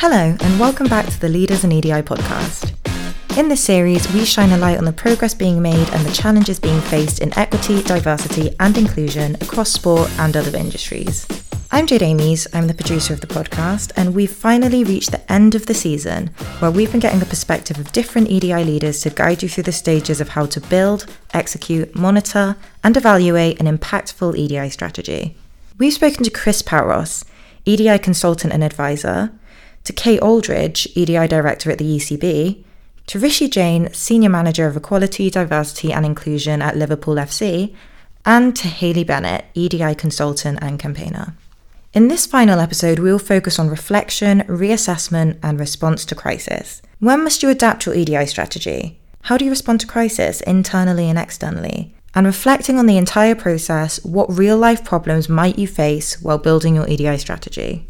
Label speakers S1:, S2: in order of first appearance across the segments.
S1: Hello, and welcome back to the Leaders in EDI podcast. In this series, we shine a light on the progress being made and the challenges being faced in equity, diversity, and inclusion across sport and other industries. I'm Jade Amies, I'm the producer of the podcast, and we've finally reached the end of the season where we've been getting the perspective of different EDI leaders to guide you through the stages of how to build, execute, monitor, and evaluate an impactful EDI strategy. We've spoken to Chris Paouros, EDI consultant and advisor, to Kate Aldridge, EDI Director at the ECB, to Rishi Jain, Senior Manager of Equality, Diversity and Inclusion at Liverpool FC, and to Hayley Bennett, EDI Consultant and Campaigner. In this final episode, we will focus on reflection, reassessment, and response to crisis. When must you adapt your EDI strategy? How do you respond to crisis internally and externally? And reflecting on the entire process, what real life problems might you face while building your EDI strategy?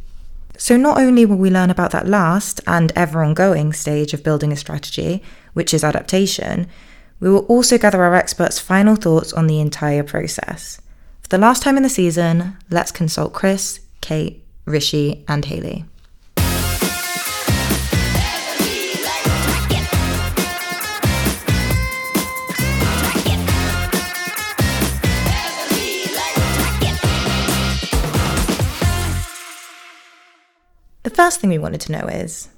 S1: So, not only will we learn about that last and ever ongoing stage of building a strategy, which is adaptation, we will also gather our experts' final thoughts on the entire process. For the last time in the season, let's consult Chris, Kate, Rishi, and Hayley. The first thing we wanted to know is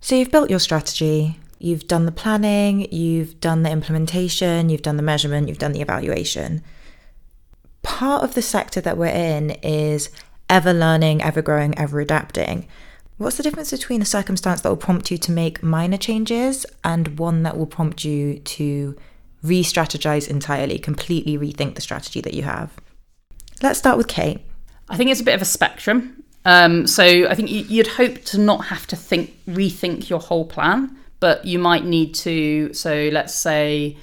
S1: so you've built your strategy, you've done the planning, you've done the implementation, you've done the measurement, you've done the evaluation. Part of the sector that we're in is ever learning, ever growing, ever adapting. What's the difference between a circumstance that will prompt you to make minor changes and one that will prompt you to re strategize entirely, completely rethink the strategy that you have? Let's start with Kate.
S2: I think it's a bit of a spectrum. Um, so I think you'd hope to not have to think rethink your whole plan, but you might need to. So let's say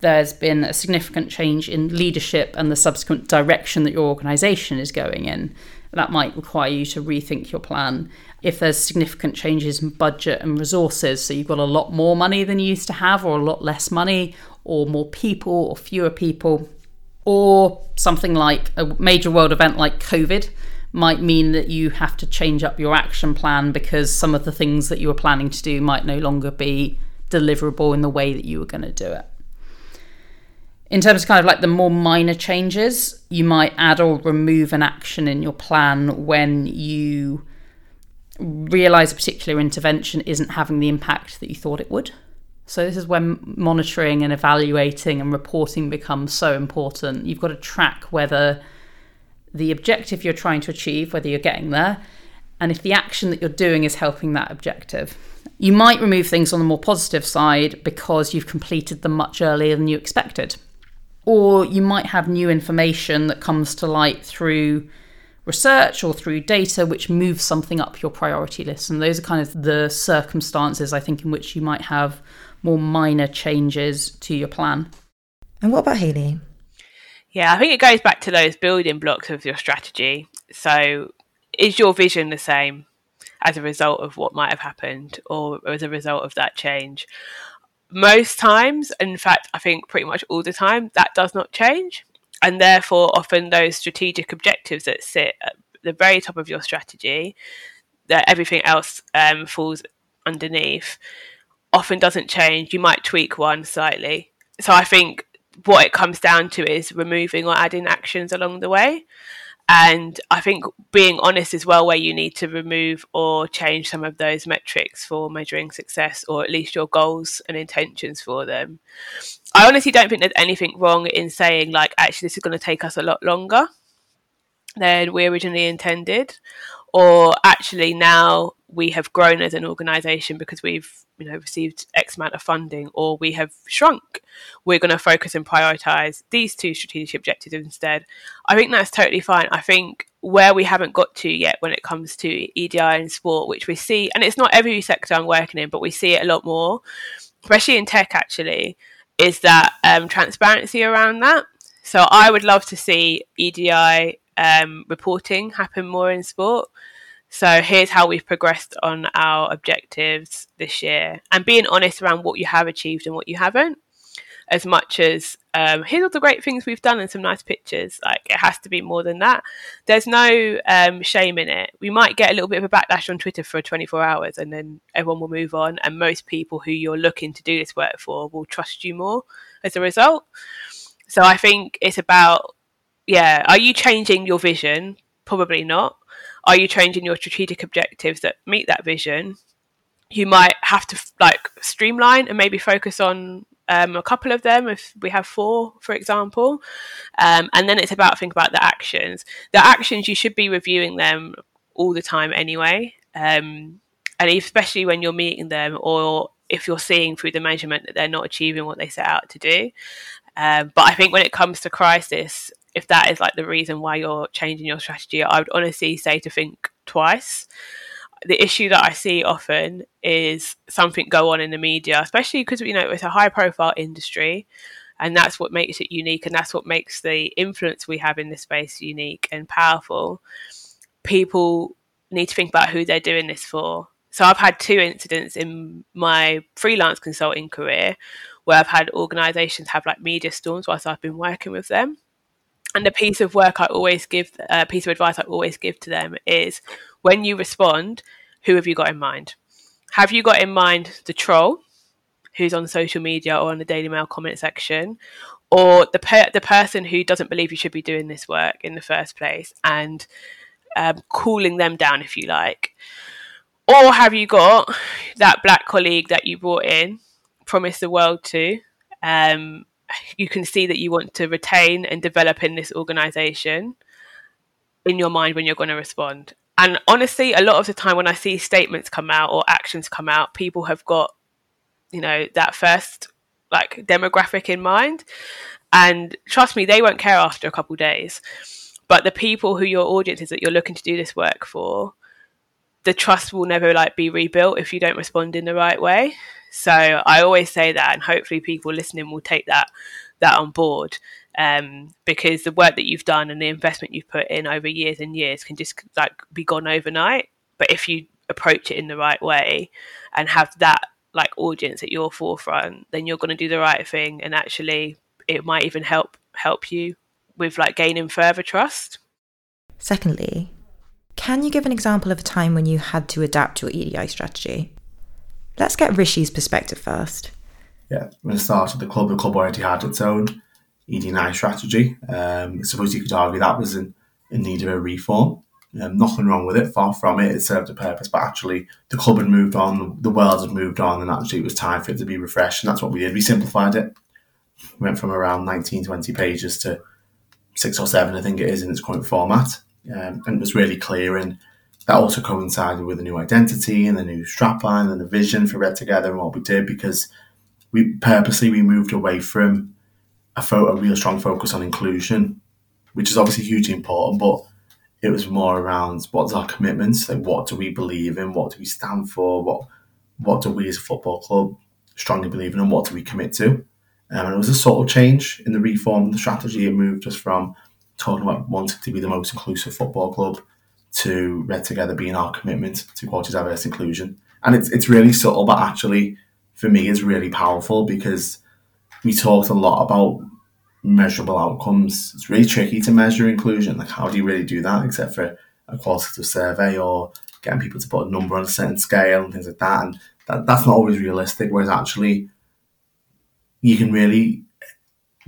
S2: there's been a significant change in leadership and the subsequent direction that your organisation is going in. That might require you to rethink your plan. If there's significant changes in budget and resources, so you've got a lot more money than you used to have, or a lot less money, or more people, or fewer people, or something like a major world event like COVID might mean that you have to change up your action plan because some of the things that you were planning to do might no longer be deliverable in the way that you were going to do it. In terms of kind of like the more minor changes, you might add or remove an action in your plan when you realize a particular intervention isn't having the impact that you thought it would. So, this is when monitoring and evaluating and reporting becomes so important. You've got to track whether the objective you're trying to achieve, whether you're getting there, and if the action that you're doing is helping that objective. You might remove things on the more positive side because you've completed them much earlier than you expected. Or you might have new information that comes to light through research or through data which moves something up your priority list. And those are kind of the circumstances, I think, in which you might have more minor changes to your plan.
S1: And what about Hayley?
S3: Yeah, I think it goes back to those building blocks of your strategy. So, is your vision the same as a result of what might have happened or as a result of that change? Most times, in fact, I think pretty much all the time, that does not change. And therefore, often those strategic objectives that sit at the very top of your strategy, that everything else um, falls underneath, often doesn't change. You might tweak one slightly. So I think what it comes down to is removing or adding actions along the way. And I think being honest as well, where you need to remove or change some of those metrics for measuring success, or at least your goals and intentions for them. I honestly don't think there's anything wrong in saying, like, actually, this is going to take us a lot longer than we originally intended, or actually, now we have grown as an organization because we've you know received x amount of funding or we have shrunk we're going to focus and prioritize these two strategic objectives instead. I think that's totally fine. I think where we haven't got to yet when it comes to edi and sport which we see and it's not every sector i'm working in but we see it a lot more especially in tech actually is that um, transparency around that. So i would love to see edi um, reporting happen more in sport so here's how we've progressed on our objectives this year and being honest around what you have achieved and what you haven't. as much as um, here's all the great things we've done and some nice pictures. Like it has to be more than that. There's no um, shame in it. We might get a little bit of a backlash on Twitter for 24 hours, and then everyone will move on. And most people who you're looking to do this work for will trust you more as a result. So I think it's about yeah, are you changing your vision? Probably not. Are you changing your strategic objectives that meet that vision? You might have to like streamline and maybe focus on um, a couple of them if we have four, for example. Um, and then it's about think about the actions. The actions you should be reviewing them all the time anyway. Um, and especially when you're meeting them or if you're seeing through the measurement that they're not achieving what they set out to do. Um, but I think when it comes to crisis, if that is like the reason why you're changing your strategy, I would honestly say to think twice. The issue that I see often is something go on in the media, especially because you know it's a high profile industry, and that's what makes it unique, and that's what makes the influence we have in this space unique and powerful. People need to think about who they're doing this for. So I've had two incidents in my freelance consulting career where I've had organisations have like media storms whilst I've been working with them and a piece of work I always give, a piece of advice I always give to them is when you respond, who have you got in mind? Have you got in mind the troll who's on social media or on the Daily Mail comment section, or the per- the person who doesn't believe you should be doing this work in the first place and um, cooling them down, if you like? Or have you got that black colleague that you brought in, promised the world to, um, you can see that you want to retain and develop in this organization in your mind when you're going to respond. And honestly, a lot of the time when I see statements come out or actions come out, people have got, you know, that first like demographic in mind. And trust me, they won't care after a couple days. But the people who your audience is that you're looking to do this work for, the trust will never like be rebuilt if you don't respond in the right way. So I always say that, and hopefully people listening will take that that on board. Um, because the work that you've done and the investment you've put in over years and years can just like be gone overnight. But if you approach it in the right way and have that like audience at your forefront, then you're going to do the right thing, and actually, it might even help help you with like gaining further trust.
S1: Secondly, can you give an example of a time when you had to adapt your EDI strategy? Let's get Rishi's perspective first.
S4: Yeah, when I started the club, the club already had its own EDI strategy. Um, I suppose you could argue that was in, in need of a reform. Um, nothing wrong with it, far from it. It served a purpose, but actually the club had moved on, the world had moved on, and actually it was time for it to be refreshed, and that's what we did. We simplified it. We went from around 19, 20 pages to six or seven, I think it is, in its current format. Um, and it was really clear and that also coincided with a new identity and the new strapline and the vision for Red Together and what we did because we purposely we moved away from a, fo- a real strong focus on inclusion, which is obviously hugely important, but it was more around what's our commitments, like what do we believe in, what do we stand for, what what do we as a football club strongly believe in, and what do we commit to. Um, and it was a subtle change in the reform the strategy. It moved us from talking about wanting to be the most inclusive football club to Red Together being our commitment to quality, diverse inclusion. And it's, it's really subtle, but actually, for me, it's really powerful because we talked a lot about measurable outcomes. It's really tricky to measure inclusion. Like, how do you really do that except for a qualitative survey or getting people to put a number on a certain scale and things like that? And that, that's not always realistic. Whereas, actually, you can really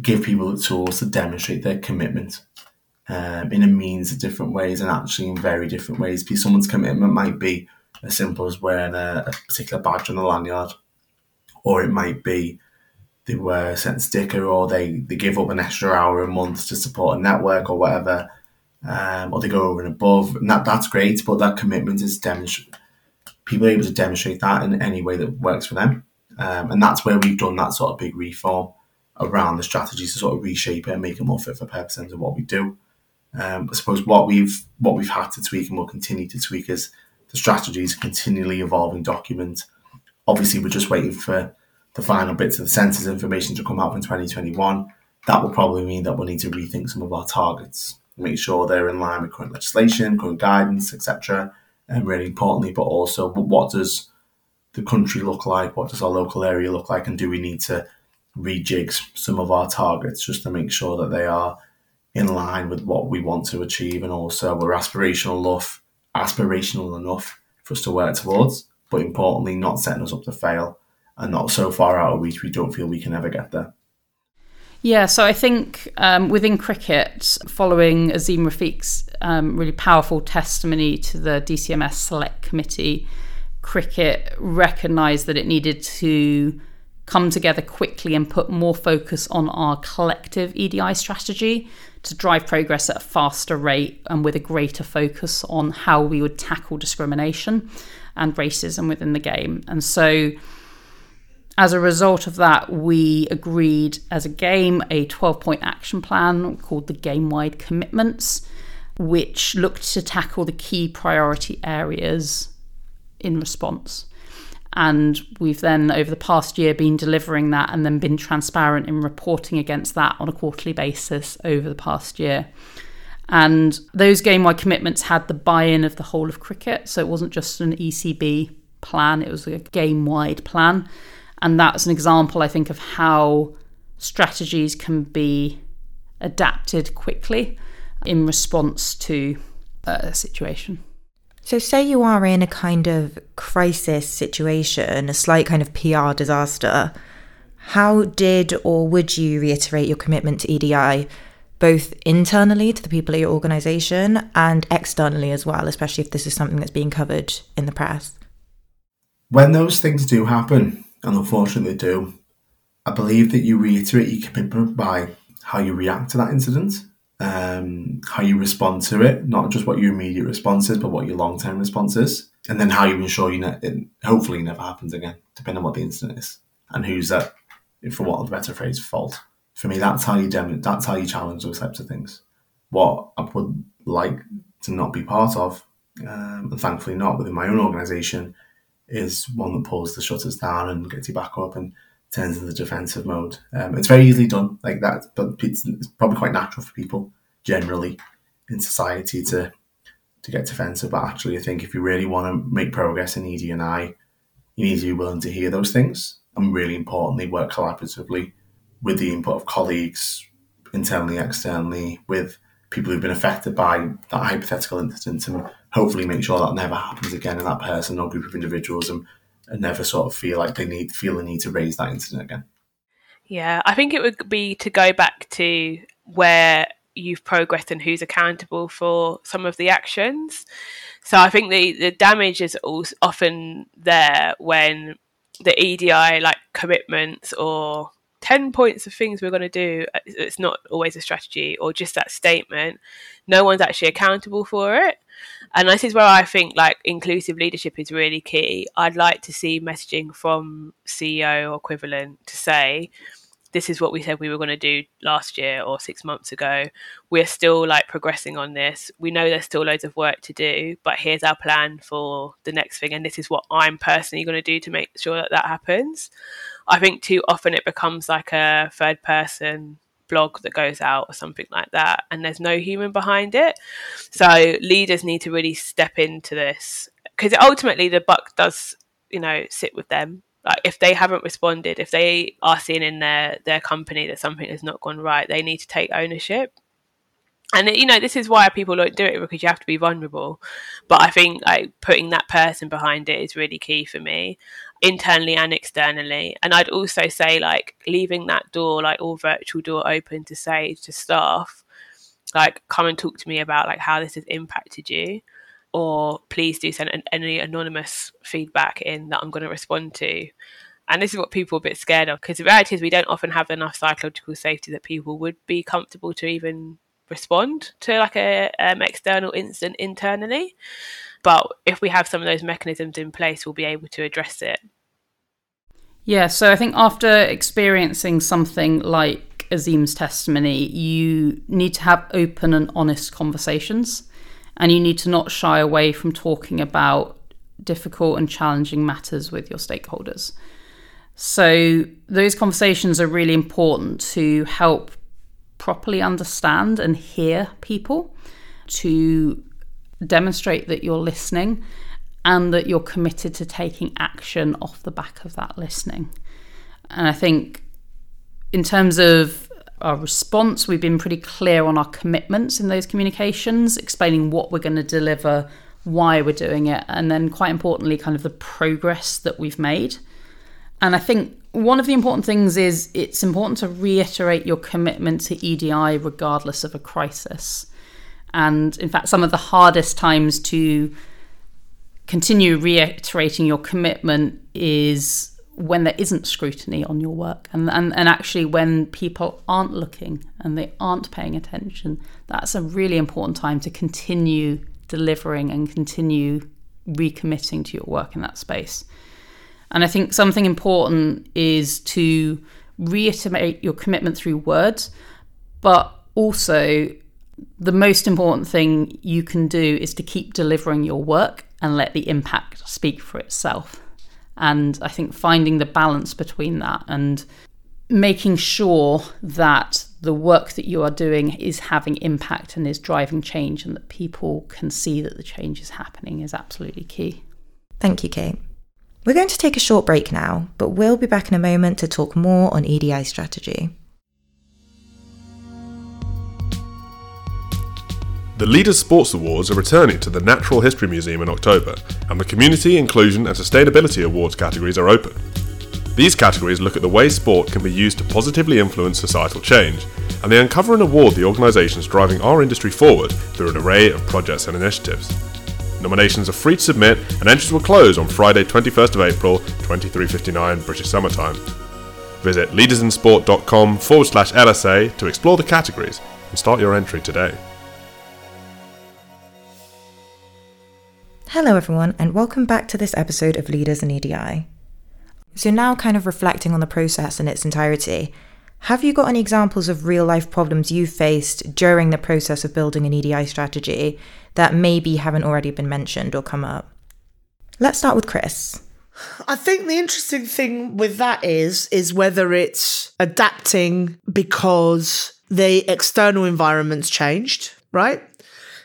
S4: give people the tools to demonstrate their commitment um, in a means of different ways and actually in very different ways. Because someone's commitment might be as simple as wearing a, a particular badge on the lanyard, or it might be they wear a certain sticker, or they, they give up an extra hour a month to support a network or whatever, um, or they go over and above. And that, that's great, but that commitment is demonstrated. People are able to demonstrate that in any way that works for them. Um, and that's where we've done that sort of big reform around the strategies to sort of reshape it and make it more fit for purpose in terms of what we do. Um, I suppose what we've what we've had to tweak and will continue to tweak is the strategy is continually evolving document. Obviously, we're just waiting for the final bits of the census information to come out in 2021. That will probably mean that we'll need to rethink some of our targets, make sure they're in line with current legislation, current guidance, etc. And really importantly, but also what does the country look like? What does our local area look like? And do we need to rejig some of our targets just to make sure that they are in line with what we want to achieve and also we're aspirational enough aspirational enough for us to work towards, but importantly not setting us up to fail and not so far out of reach we don't feel we can ever get there.
S2: Yeah, so I think um, within cricket, following Azeem Rafiq's um, really powerful testimony to the DCMS Select Committee, cricket recognised that it needed to come together quickly and put more focus on our collective EDI strategy to drive progress at a faster rate and with a greater focus on how we would tackle discrimination and racism within the game. And so as a result of that, we agreed as a game a 12 point action plan called the Game Wide Commitments, which looked to tackle the key priority areas in response. And we've then, over the past year, been delivering that and then been transparent in reporting against that on a quarterly basis over the past year. And those game wide commitments had the buy in of the whole of cricket. So it wasn't just an ECB plan, it was a game wide plan. And that's an example, I think, of how strategies can be adapted quickly in response to a situation.
S1: So, say you are in a kind of crisis situation, a slight kind of PR disaster. How did or would you reiterate your commitment to EDI, both internally to the people at your organisation and externally as well, especially if this is something that's being covered in the press?
S4: When those things do happen, and unfortunately do, I believe that you reiterate your commitment by how you react to that incident, um, how you respond to it, not just what your immediate response is, but what your long term response is, and then how you ensure you ne- it hopefully never happens again, depending on what the incident is and who's at, for what a better phrase, fault. For me, that's how you dem- that's how you challenge those types of things. What I would like to not be part of, um, and thankfully not within my own organisation, is one that pulls the shutters down and gets you back up and turns into defensive mode. Um, it's very easily done like that, but it's, it's, probably quite natural for people generally in society to to get defensive. But actually, I think if you really want to make progress in ED and I, you need to be willing to hear those things and really importantly work collaboratively with the input of colleagues internally, externally, with people who've been affected by that hypothetical incident and hopefully make sure that never happens again in that person or group of individuals and, and never sort of feel like they need feel the need to raise that incident again.
S3: Yeah, I think it would be to go back to where you've progressed and who's accountable for some of the actions. So I think the, the damage is often there when the EDI like commitments or 10 points of things we're going to do it's not always a strategy or just that statement no one's actually accountable for it and this is where i think like inclusive leadership is really key i'd like to see messaging from ceo or equivalent to say this is what we said we were going to do last year or six months ago. We're still like progressing on this. We know there's still loads of work to do, but here's our plan for the next thing. And this is what I'm personally going to do to make sure that that happens. I think too often it becomes like a third person blog that goes out or something like that, and there's no human behind it. So leaders need to really step into this because ultimately the buck does, you know, sit with them like if they haven't responded if they are seeing in their their company that something has not gone right they need to take ownership and you know this is why people don't do it because you have to be vulnerable but i think like putting that person behind it is really key for me internally and externally and i'd also say like leaving that door like all virtual door open to say to staff like come and talk to me about like how this has impacted you or please do send any anonymous feedback in that I'm going to respond to. And this is what people are a bit scared of because the reality is we don't often have enough psychological safety that people would be comfortable to even respond to like a um, external incident internally. But if we have some of those mechanisms in place, we'll be able to address it.
S2: Yeah, so I think after experiencing something like Azeem's testimony, you need to have open and honest conversations and you need to not shy away from talking about difficult and challenging matters with your stakeholders. So, those conversations are really important to help properly understand and hear people, to demonstrate that you're listening and that you're committed to taking action off the back of that listening. And I think in terms of our response, we've been pretty clear on our commitments in those communications, explaining what we're going to deliver, why we're doing it, and then quite importantly, kind of the progress that we've made. And I think one of the important things is it's important to reiterate your commitment to EDI regardless of a crisis. And in fact, some of the hardest times to continue reiterating your commitment is when there isn't scrutiny on your work and, and, and actually when people aren't looking and they aren't paying attention. That's a really important time to continue delivering and continue recommitting to your work in that space. And I think something important is to reiterate your commitment through words, but also the most important thing you can do is to keep delivering your work and let the impact speak for itself. And I think finding the balance between that and making sure that the work that you are doing is having impact and is driving change and that people can see that the change is happening is absolutely key.
S1: Thank you, Kate. We're going to take a short break now, but we'll be back in a moment to talk more on EDI strategy.
S5: The Leaders Sports Awards are returning to the Natural History Museum in October, and the Community, Inclusion and Sustainability Awards categories are open. These categories look at the way sport can be used to positively influence societal change, and they uncover and award the organisations driving our industry forward through an array of projects and initiatives. Nominations are free to submit, and entries will close on Friday, 21st of April, 2359 British Summertime. Visit leadersinsport.com forward slash LSA to explore the categories and start your entry today.
S1: Hello, everyone, and welcome back to this episode of Leaders in EDI. So, now kind of reflecting on the process in its entirety, have you got any examples of real life problems you faced during the process of building an EDI strategy that maybe haven't already been mentioned or come up? Let's start with Chris.
S6: I think the interesting thing with that is is whether it's adapting because the external environment's changed, right?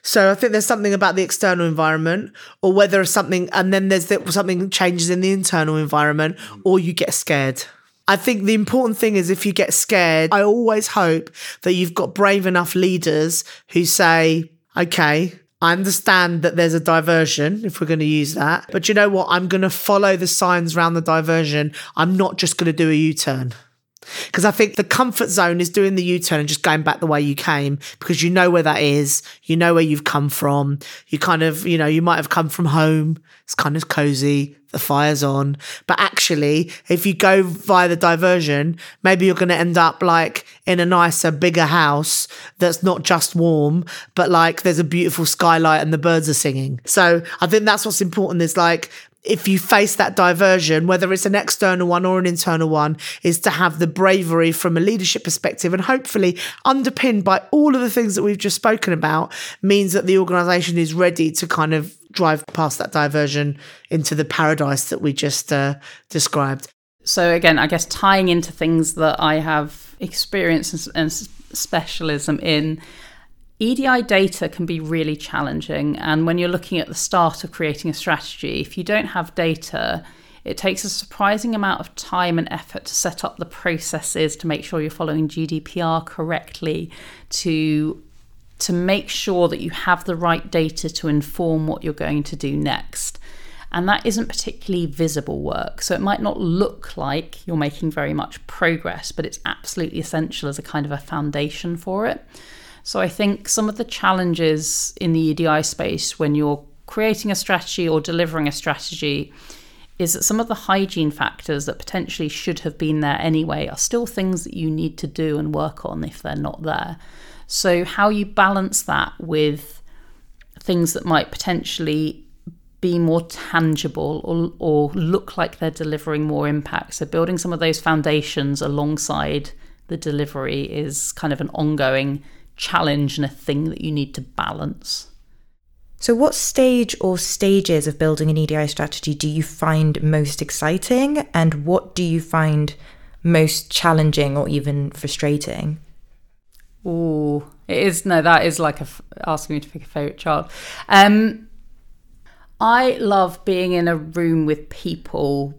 S6: So I think there's something about the external environment, or whether something, and then there's the, something changes in the internal environment, or you get scared. I think the important thing is if you get scared, I always hope that you've got brave enough leaders who say, okay, I understand that there's a diversion, if we're going to use that. But you know what? I'm going to follow the signs around the diversion. I'm not just going to do a U turn. Because I think the comfort zone is doing the U turn and just going back the way you came because you know where that is. You know where you've come from. You kind of, you know, you might have come from home. It's kind of cozy. The fire's on. But actually, if you go via the diversion, maybe you're going to end up like in a nicer, bigger house that's not just warm, but like there's a beautiful skylight and the birds are singing. So I think that's what's important is like if you face that diversion, whether it's an external one or an internal one, is to have the bravery from a leadership perspective and hopefully underpinned by all of the things that we've just spoken about means that the organization is ready to kind of drive past that diversion into the paradise that we just uh, described.
S2: So, again, I guess tying into things that I have experience and specialism in EDI data can be really challenging. And when you're looking at the start of creating a strategy, if you don't have data, it takes a surprising amount of time and effort to set up the processes to make sure you're following GDPR correctly, to to make sure that you have the right data to inform what you're going to do next. And that isn't particularly visible work. So it might not look like you're making very much progress, but it's absolutely essential as a kind of a foundation for it. So I think some of the challenges in the EDI space when you're creating a strategy or delivering a strategy is that some of the hygiene factors that potentially should have been there anyway are still things that you need to do and work on if they're not there. So, how you balance that with things that might potentially be more tangible or, or look like they're delivering more impact. So, building some of those foundations alongside the delivery is kind of an ongoing challenge and a thing that you need to balance.
S1: So, what stage or stages of building an EDI strategy do you find most exciting, and what do you find most challenging or even frustrating?
S2: Oh, it is no, that is like a, asking me to pick a favorite child. Um, I love being in a room with people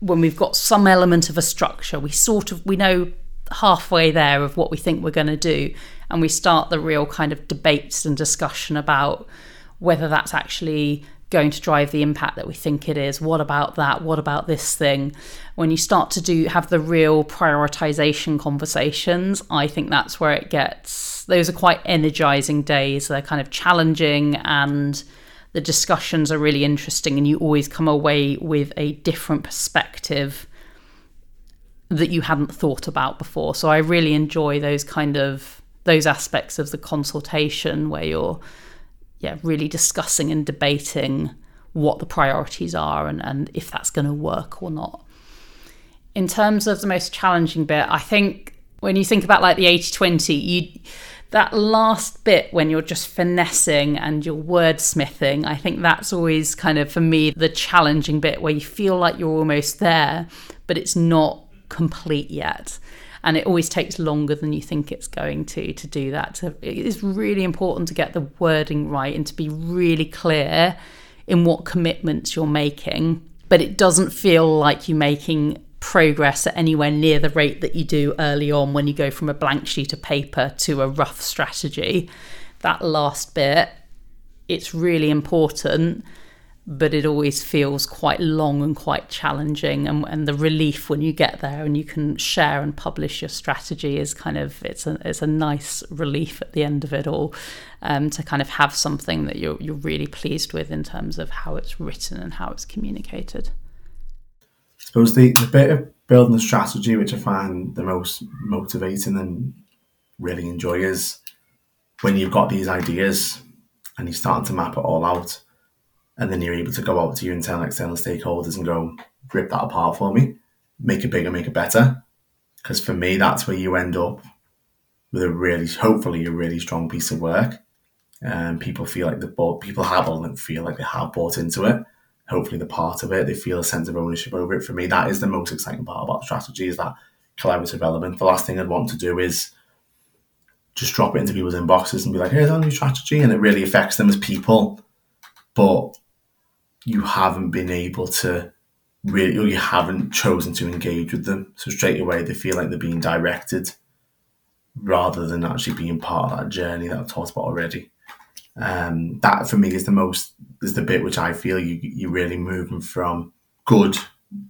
S2: when we've got some element of a structure. We sort of we know halfway there of what we think we're going to do and we start the real kind of debates and discussion about whether that's actually going to drive the impact that we think it is. What about that? What about this thing? When you start to do have the real prioritization conversations i think that's where it gets those are quite energizing days. They're kind of challenging and the discussions are really interesting and you always come away with a different perspective that you hadn't thought about before. So i really enjoy those kind of those aspects of the consultation where you're yeah, really discussing and debating what the priorities are and, and if that's going to work or not. In terms of the most challenging bit, I think when you think about like the 80 20, you that last bit when you're just finessing and you're wordsmithing, I think that's always kind of for me the challenging bit where you feel like you're almost there, but it's not complete yet and it always takes longer than you think it's going to to do that. So it is really important to get the wording right and to be really clear in what commitments you're making. But it doesn't feel like you're making progress at anywhere near the rate that you do early on when you go from a blank sheet of paper to a rough strategy. That last bit it's really important but it always feels quite long and quite challenging and, and the relief when you get there and you can share and publish your strategy is kind of it's a it's a nice relief at the end of it all um, to kind of have something that you're you're really pleased with in terms of how it's written and how it's communicated.
S4: I suppose the, the bit of building the strategy which I find the most motivating and really enjoy is when you've got these ideas and you're starting to map it all out and then you're able to go out to your internal external stakeholders and go rip that apart for me. Make it bigger make it better. Because for me that's where you end up with a really hopefully a really strong piece of work. And people feel like the bought people have all and feel like they have bought into it. Hopefully they're part of it. They feel a sense of ownership over it. For me that is the most exciting part about strategy is that collaborative element the last thing i'd want to do is just drop it into people's inboxes and be like here's our new strategy and it really affects them as people. But you haven't been able to really, or you haven't chosen to engage with them. So straight away, they feel like they're being directed rather than actually being part of that journey that I've talked about already. Um, that for me is the most is the bit which I feel you you really moving from good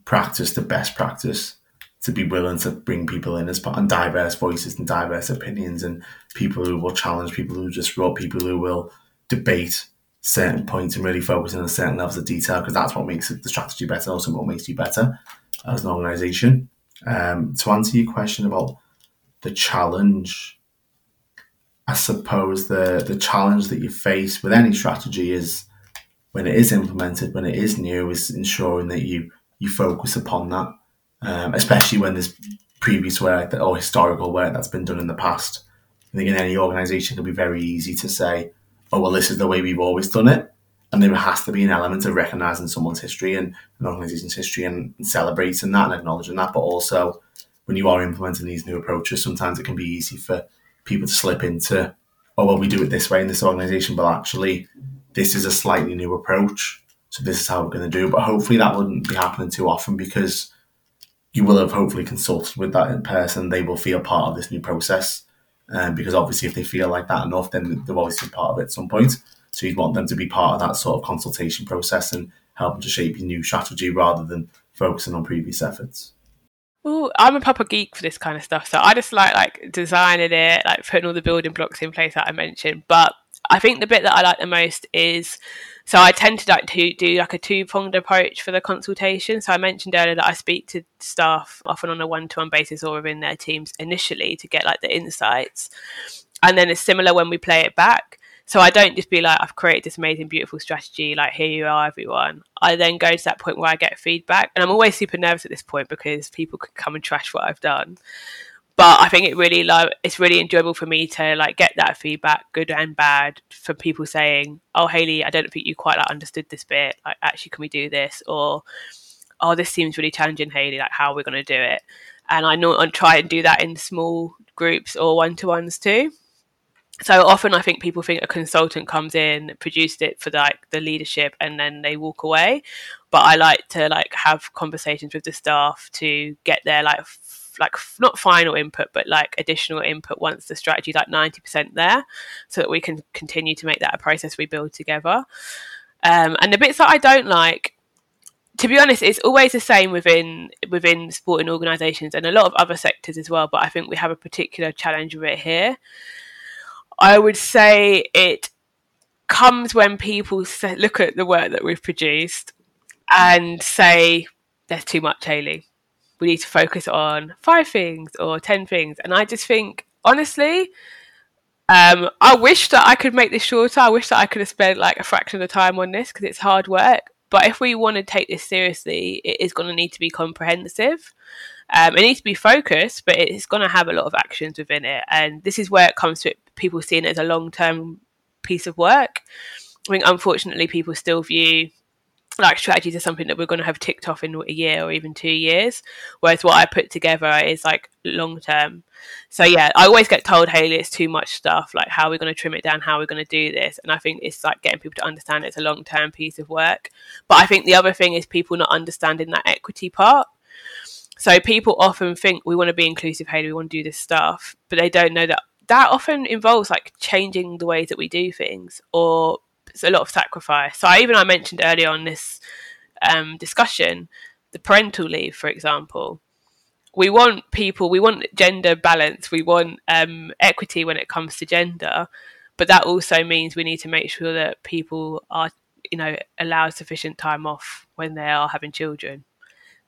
S4: practice to best practice to be willing to bring people in as part and diverse voices and diverse opinions and people who will challenge people who just wrote people who will debate certain points and really focusing on certain levels of detail because that's what makes the strategy better, also what makes you better as an organization. Um, to answer your question about the challenge, I suppose the the challenge that you face with any strategy is when it is implemented, when it is new, is ensuring that you you focus upon that, um, especially when there's previous work that, or historical work that's been done in the past. I think in any organisation, it can be very easy to say, oh well, this is the way we've always done it. And there has to be an element of recognizing someone's history and an organization's history and, celebrating that and acknowledging that. But also, when you are implementing these new approaches, sometimes it can be easy for people to slip into, oh, well, we do it this way in this organization, but actually, this is a slightly new approach. So this is how we're going to do it. But hopefully, that wouldn't be happening too often because you will have hopefully consulted with that person. They will feel part of this new process. Um, because obviously, if they feel like that enough, then they're obviously part of it at some point. So you'd want them to be part of that sort of consultation process and helping to shape your new strategy rather than focusing on previous efforts.
S3: Well, I'm a proper geek for this kind of stuff, so I just like like designing it, like putting all the building blocks in place that I mentioned. But I think the bit that I like the most is so I tend to like to do like a two pronged approach for the consultation. So I mentioned earlier that I speak to staff often on a one to one basis or within their teams initially to get like the insights, and then it's similar when we play it back. So I don't just be like, I've created this amazing, beautiful strategy, like here you are, everyone. I then go to that point where I get feedback, and I'm always super nervous at this point because people can come and trash what I've done but I think it really like it's really enjoyable for me to like get that feedback, good and bad, from people saying, "Oh, Hayley, I don't think you quite like understood this bit. Like, actually, can we do this?" Or, "Oh, this seems really challenging, Hayley. Like, how are we going to do it?" And I know I try and do that in small groups or one to ones too. So often, I think people think a consultant comes in, produced it for like the leadership, and then they walk away. But I like to like have conversations with the staff to get their like like not final input, but like additional input once the strategy like ninety percent there, so that we can continue to make that a process we build together. Um, and the bits that I don't like, to be honest, it's always the same within within sporting organisations and a lot of other sectors as well. But I think we have a particular challenge with it here. I would say it comes when people look at the work that we've produced and say there's too much Hayley. We need to focus on five things or ten things. And I just think, honestly, um, I wish that I could make this shorter. I wish that I could have spent like a fraction of the time on this because it's hard work. But if we want to take this seriously, it is going to need to be comprehensive. Um, it needs to be focused, but it's going to have a lot of actions within it. And this is where it comes to it, people seeing it as a long term piece of work. I think unfortunately people still view like strategies are something that we're going to have ticked off in a year or even two years. Whereas what I put together is like long term. So yeah, I always get told, Hayley, it's too much stuff. Like, how are we going to trim it down? How are we going to do this? And I think it's like getting people to understand it's a long term piece of work. But I think the other thing is people not understanding that equity part. So people often think we want to be inclusive, Hayley, we want to do this stuff, but they don't know that that often involves like changing the ways that we do things or it's a lot of sacrifice. So I, even I mentioned earlier on this um, discussion the parental leave, for example. We want people, we want gender balance, we want um, equity when it comes to gender, but that also means we need to make sure that people are, you know, allowed sufficient time off when they are having children.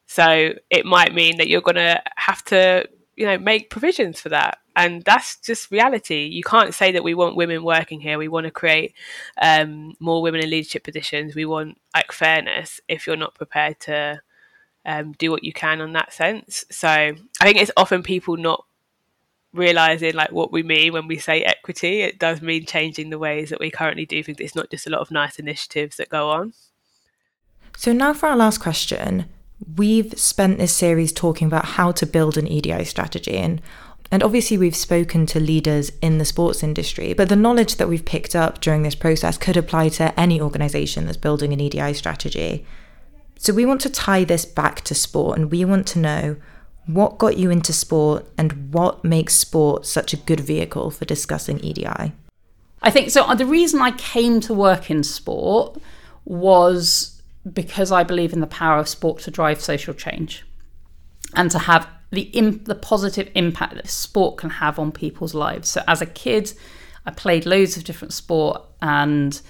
S3: So it might mean that you're going to have to, you know, make provisions for that and that's just reality. You can't say that we want women working here. We want to create um, more women in leadership positions. We want like fairness. If you're not prepared to um, do what you can on that sense, so I think it's often people not realizing like what we mean when we say equity. It does mean changing the ways that we currently do things. It's not just a lot of nice initiatives that go on.
S1: So now for our last question. We've spent this series talking about how to build an EDI strategy, and and obviously, we've spoken to leaders in the sports industry, but the knowledge that we've picked up during this process could apply to any organisation that's building an EDI strategy. So, we want to tie this back to sport and we want to know what got you into sport and what makes sport such a good vehicle for discussing EDI.
S2: I think so. Uh, the reason I came to work in sport was because I believe in the power of sport to drive social change and to have the imp- the positive impact that sport can have on people's lives. So as a kid, I played loads of different sport and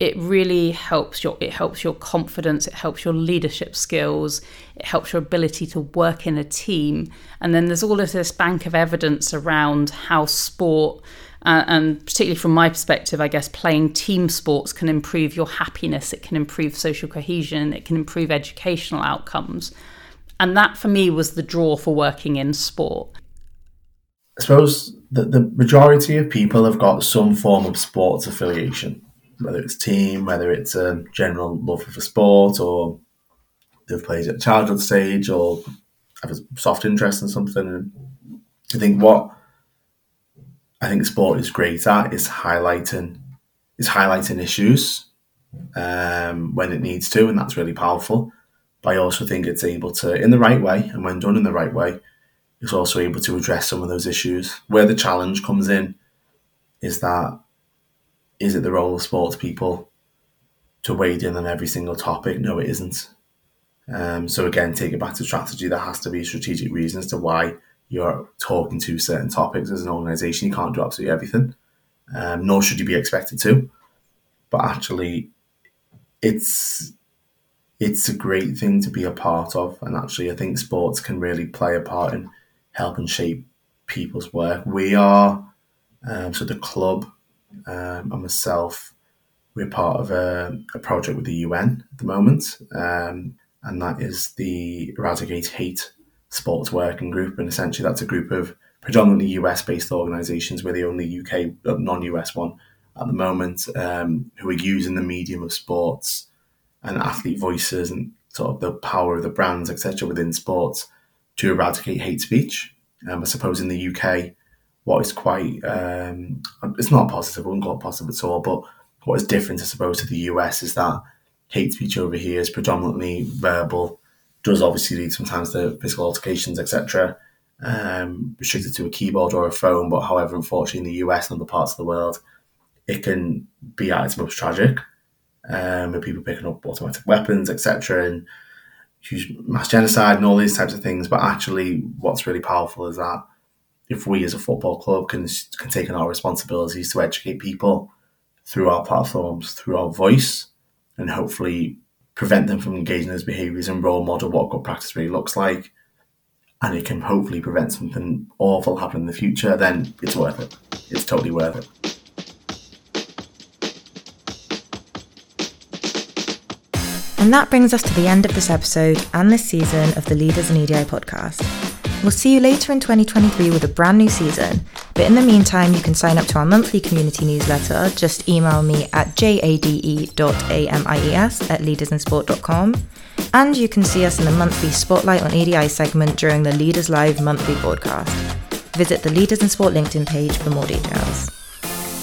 S2: it really helps your it helps your confidence it helps your leadership skills it helps your ability to work in a team and then there's all of this bank of evidence around how sport uh, and particularly from my perspective i guess playing team sports can improve your happiness it can improve social cohesion it can improve educational outcomes and that for me was the draw for working in sport.
S4: I suppose that the majority of people have got some form of sports affiliation, whether it's team, whether it's a general love for sport, or they've played at childhood stage, or have a soft interest in something. I think what I think sport is great at is highlighting is highlighting issues um, when it needs to, and that's really powerful. But I also think it's able to, in the right way, and when done in the right way, it's also able to address some of those issues. Where the challenge comes in is that is it the role of sports people to wade in on every single topic? No, it isn't. Um, so again, take it back to strategy. There has to be strategic reasons to why you're talking to certain topics as an organisation. You can't do absolutely everything, um, nor should you be expected to. But actually, it's it's a great thing to be a part of. And actually, I think sports can really play a part in helping shape people's work. We are, um, so the club um, and myself, we're part of a, a, project with the UN at the moment, um, and that is the Eradicate Hate Sports Working Group. And essentially, that's a group of predominantly US based organisations. We're the only UK uh, non US one at the moment um, who are using the medium of sports and athlete voices and sort of the power of the brands, etc., within sports to eradicate hate speech. Um, I suppose in the UK, what is quite um, it's not positive, I wouldn't call it positive at all, but what is different, I suppose, to the US is that hate speech over here is predominantly verbal, does obviously lead sometimes to physical altercations, etc. um, restricted to a keyboard or a phone. But however, unfortunately, in the US and other parts of the world, it can be at its most tragic. Um, with people picking up automatic weapons, etc., and huge mass genocide and all these types of things. But actually, what's really powerful is that if we as a football club can can take on our responsibilities to educate people through our platforms, through our voice, and hopefully prevent them from engaging in those behaviours and role model what good practice really looks like, and it can hopefully prevent something awful happening in the future, then it's worth it. It's totally worth it.
S1: And that brings us to the end of this episode and this season of the Leaders in EDI podcast. We'll see you later in 2023 with a brand new season. But in the meantime, you can sign up to our monthly community newsletter. Just email me at jade.amies at leadersinsport.com. And you can see us in the monthly Spotlight on EDI segment during the Leaders Live monthly broadcast. Visit the Leaders in Sport LinkedIn page for more details.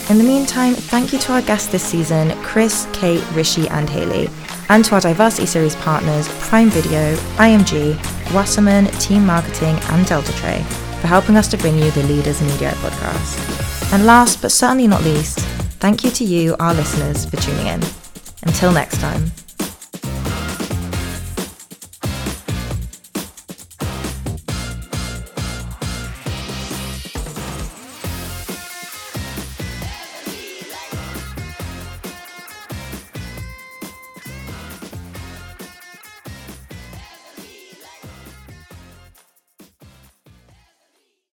S1: In the meantime, thank you to our guests this season, Chris, Kate, Rishi, and Hayley, and to our Diversity Series partners, Prime Video, IMG, Wasserman, Team Marketing, and Deltatre, for helping us to bring you the Leaders Media podcast. And last but certainly not least, thank you to you, our listeners, for tuning in. Until next time.